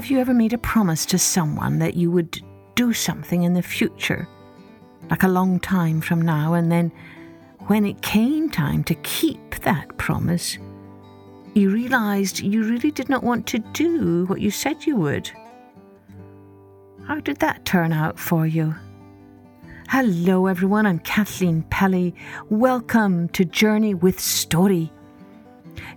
Have you ever made a promise to someone that you would do something in the future, like a long time from now, and then when it came time to keep that promise, you realised you really did not want to do what you said you would? How did that turn out for you? Hello, everyone. I'm Kathleen Pelley. Welcome to Journey with Story.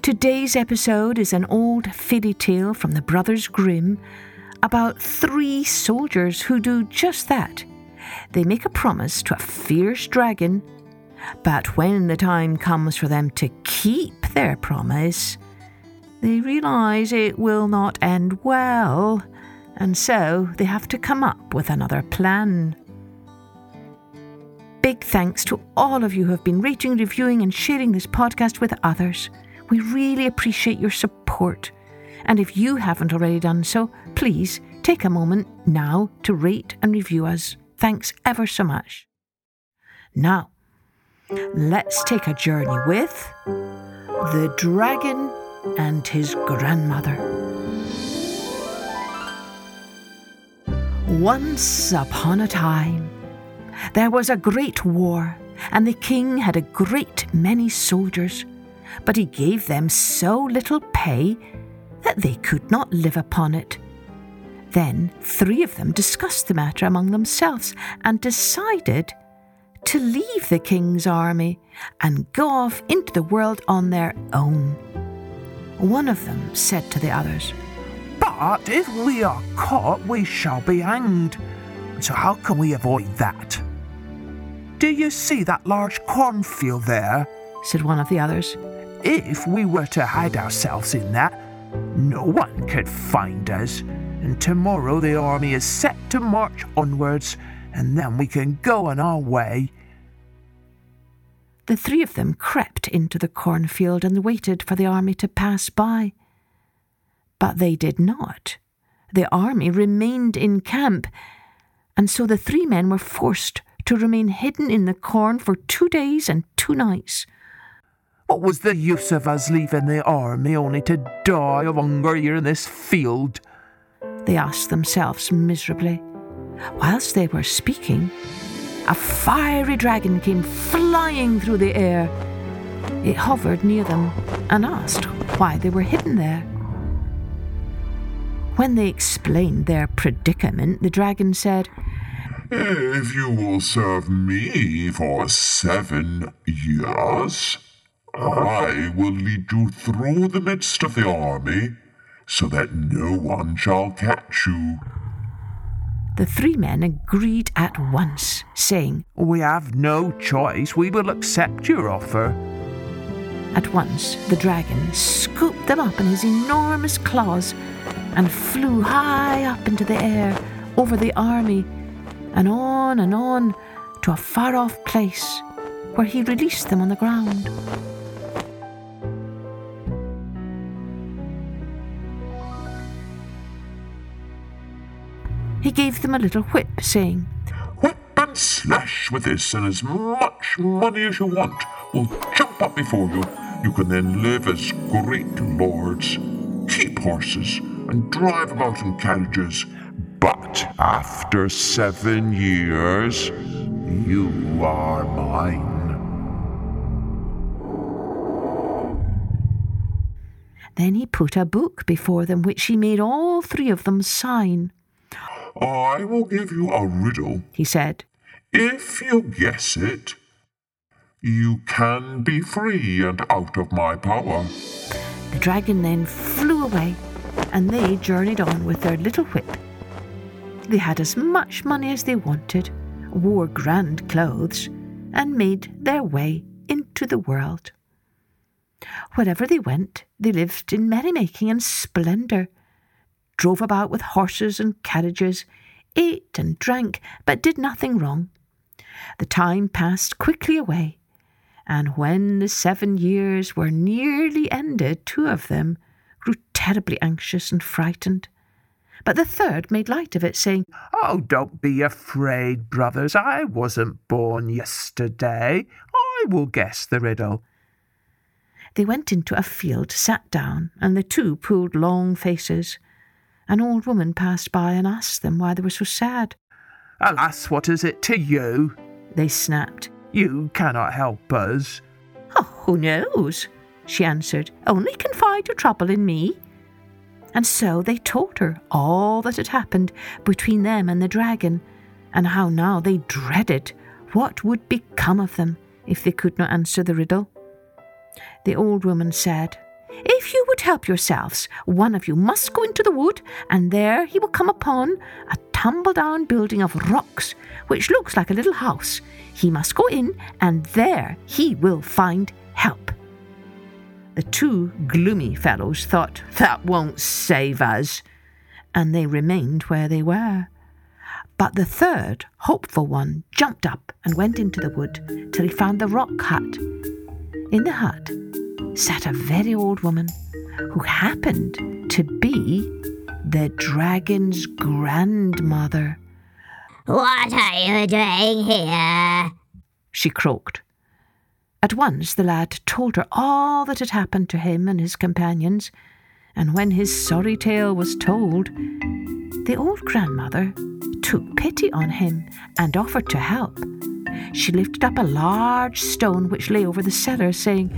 Today's episode is an old fairy tale from the Brothers Grimm about three soldiers who do just that. They make a promise to a fierce dragon, but when the time comes for them to keep their promise, they realise it will not end well, and so they have to come up with another plan. Big thanks to all of you who have been rating, reviewing, and sharing this podcast with others. We really appreciate your support. And if you haven't already done so, please take a moment now to rate and review us. Thanks ever so much. Now, let's take a journey with the dragon and his grandmother. Once upon a time, there was a great war, and the king had a great many soldiers, but he gave them so little pay that they could not live upon it. Then three of them discussed the matter among themselves and decided to leave the king's army and go off into the world on their own. One of them said to the others, But if we are caught, we shall be hanged. So how can we avoid that? Do you see that large cornfield there? said one of the others. If we were to hide ourselves in that, no one could find us. And tomorrow the army is set to march onwards, and then we can go on our way. The three of them crept into the cornfield and waited for the army to pass by. But they did not. The army remained in camp, and so the three men were forced to remain hidden in the corn for two days and two nights. What was the use of us leaving the army only to die of hunger here in this field? They asked themselves miserably. Whilst they were speaking, a fiery dragon came flying through the air. It hovered near them and asked why they were hidden there. When they explained their predicament, the dragon said, If you will serve me for seven years, Uh-huh. I will lead you through the midst of the army so that no one shall catch you. The three men agreed at once, saying, We have no choice. We will accept your offer. At once, the dragon scooped them up in his enormous claws and flew high up into the air over the army and on and on to a far off place where he released them on the ground. He gave them a little whip, saying, Whip and slash with this, and as much money as you want will jump up before you. You can then live as great lords, keep horses, and drive about in carriages. But after seven years, you are mine. Then he put a book before them, which he made all three of them sign. I will give you a riddle. He said, If you guess it, you can be free and out of my power. The dragon then flew away, and they journeyed on with their little whip. They had as much money as they wanted, wore grand clothes, and made their way into the world. Wherever they went, they lived in merrymaking and splendour, drove about with horses and carriages, ate and drank, but did nothing wrong. The time passed quickly away, and when the seven years were nearly ended, two of them grew terribly anxious and frightened. But the third made light of it, saying, Oh, don't be afraid, brothers. I wasn't born yesterday. I will guess the riddle. They went into a field, sat down, and the two pulled long faces. An old woman passed by and asked them why they were so sad. Alas, what is it to you? They snapped. You cannot help us. Oh, who knows? she answered. Only confide your trouble in me. And so they told her all that had happened between them and the dragon, and how now they dreaded what would become of them if they could not answer the riddle. The old woman said, If you would help yourselves, one of you must go into the wood, and there he will come upon a tumble down building of rocks, which looks like a little house. He must go in, and there he will find help. The two gloomy fellows thought, That won't save us, and they remained where they were. But the third, hopeful one, jumped up and went into the wood till he found the rock hut. In the hut sat a very old woman who happened to be the dragon's grandmother. What are you doing here? She croaked. At once the lad told her all that had happened to him and his companions, and when his sorry tale was told, the old grandmother took pity on him and offered to help. She lifted up a large stone which lay over the cellar, saying,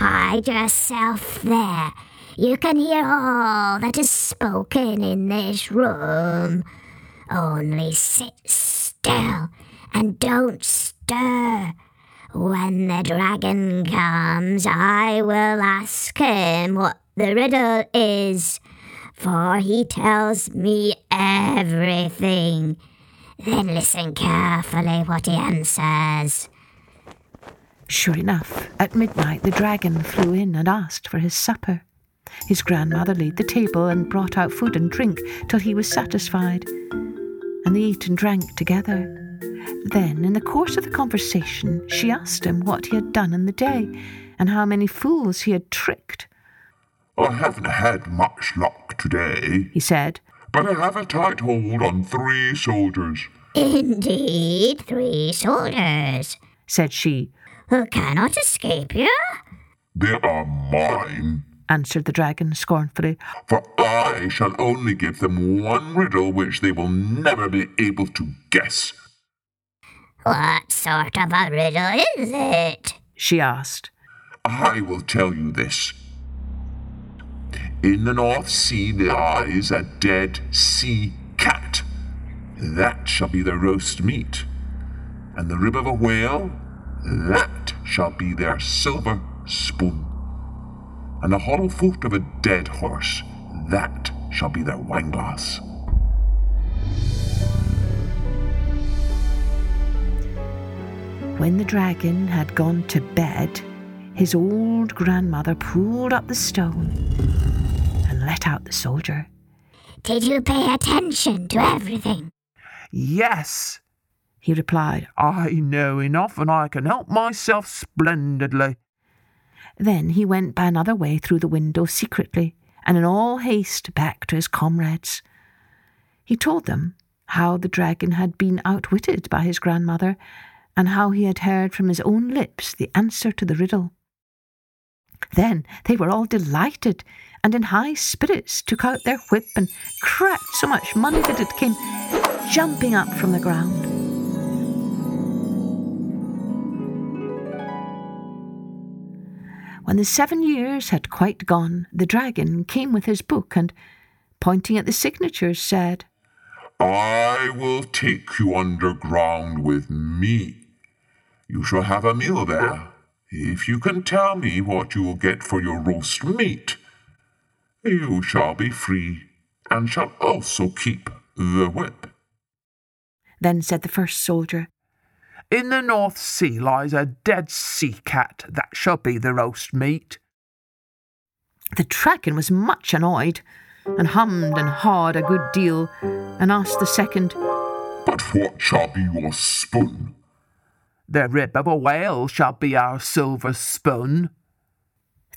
Hide yourself there. You can hear all that is spoken in this room. Only sit still and don't stir. When the dragon comes, I will ask him what the riddle is, for he tells me everything. Then listen carefully what he answers. Sure enough, at midnight the dragon flew in and asked for his supper. His grandmother laid the table and brought out food and drink till he was satisfied, and they ate and drank together. Then, in the course of the conversation, she asked him what he had done in the day and how many fools he had tricked. I haven't had much luck today, He said, but I have a tight hold on three soldiers. Indeed, three soldiers said she, who cannot escape you. They are mine, answered the dragon scornfully. for I shall only give them one riddle which they will never be able to guess. What sort of a riddle is it? She asked. I will tell you this. In the North Sea lies a dead sea cat. That shall be their roast meat. And the rib of a whale, that shall be their silver spoon. And the hollow foot of a dead horse, that shall be their wineglass. When the dragon had gone to bed, his old grandmother pulled up the stone and let out the soldier. Did you pay attention to everything? Yes, He replied. I know enough and I can help myself splendidly. Then he went by another way through the window secretly, and in all haste back to his comrades. He told them how the dragon had been outwitted by his grandmother, and how he had heard from his own lips the answer to the riddle. Then they were all delighted, and in high spirits took out their whip and cracked so much money that it came jumping up from the ground. When the seven years had quite gone, the dragon came with his book and, pointing at the signatures, said, I will take you underground with me. You shall have a meal there, if you can tell me what you will get for your roast meat. You shall be free, and shall also keep the whip. Then said the first soldier, In the North Sea lies a dead sea cat. That shall be the roast meat. The dragon was much annoyed, and hummed and hawed a good deal, and asked the second, But what shall be your spoon? The rib of a whale shall be our silver spoon.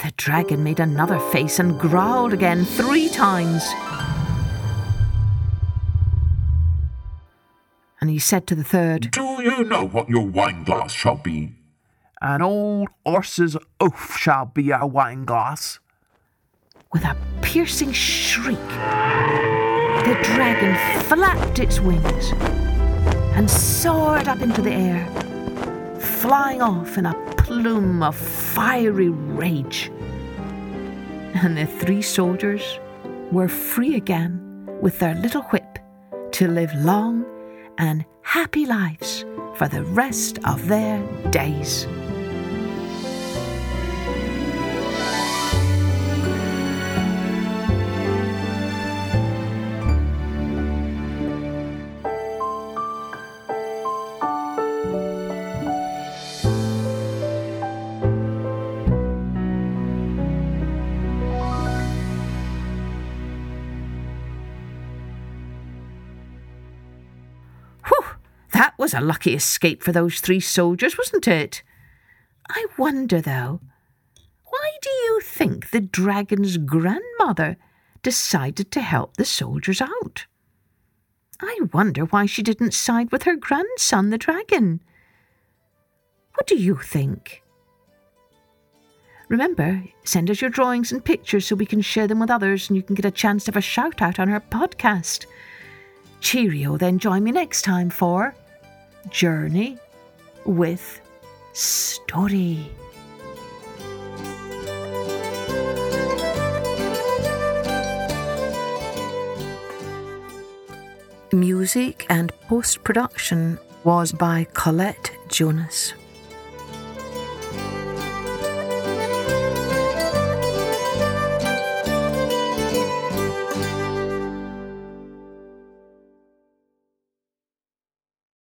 The dragon made another face and growled again three times. And he said to the third, Do you know what your wineglass shall be? An old horse's oaf shall be our wineglass. with a piercing shriek, the dragon flapped its wings and soared up into the air, flying off in a plume of fiery rage. And the three soldiers were free again with their little whip to live long and happy lives for the rest of their days. Was a lucky escape for those three soldiers, wasn't it? I wonder, though, why do you think the dragon's grandmother decided to help the soldiers out? I wonder why she didn't side with her grandson, the dragon. What do you think? Remember, send us your drawings and pictures so we can share them with others and you can get a chance to have a shout out on our podcast. Cheerio, then join me next time for Journey with Story. Music and post production was by Colette Jonas.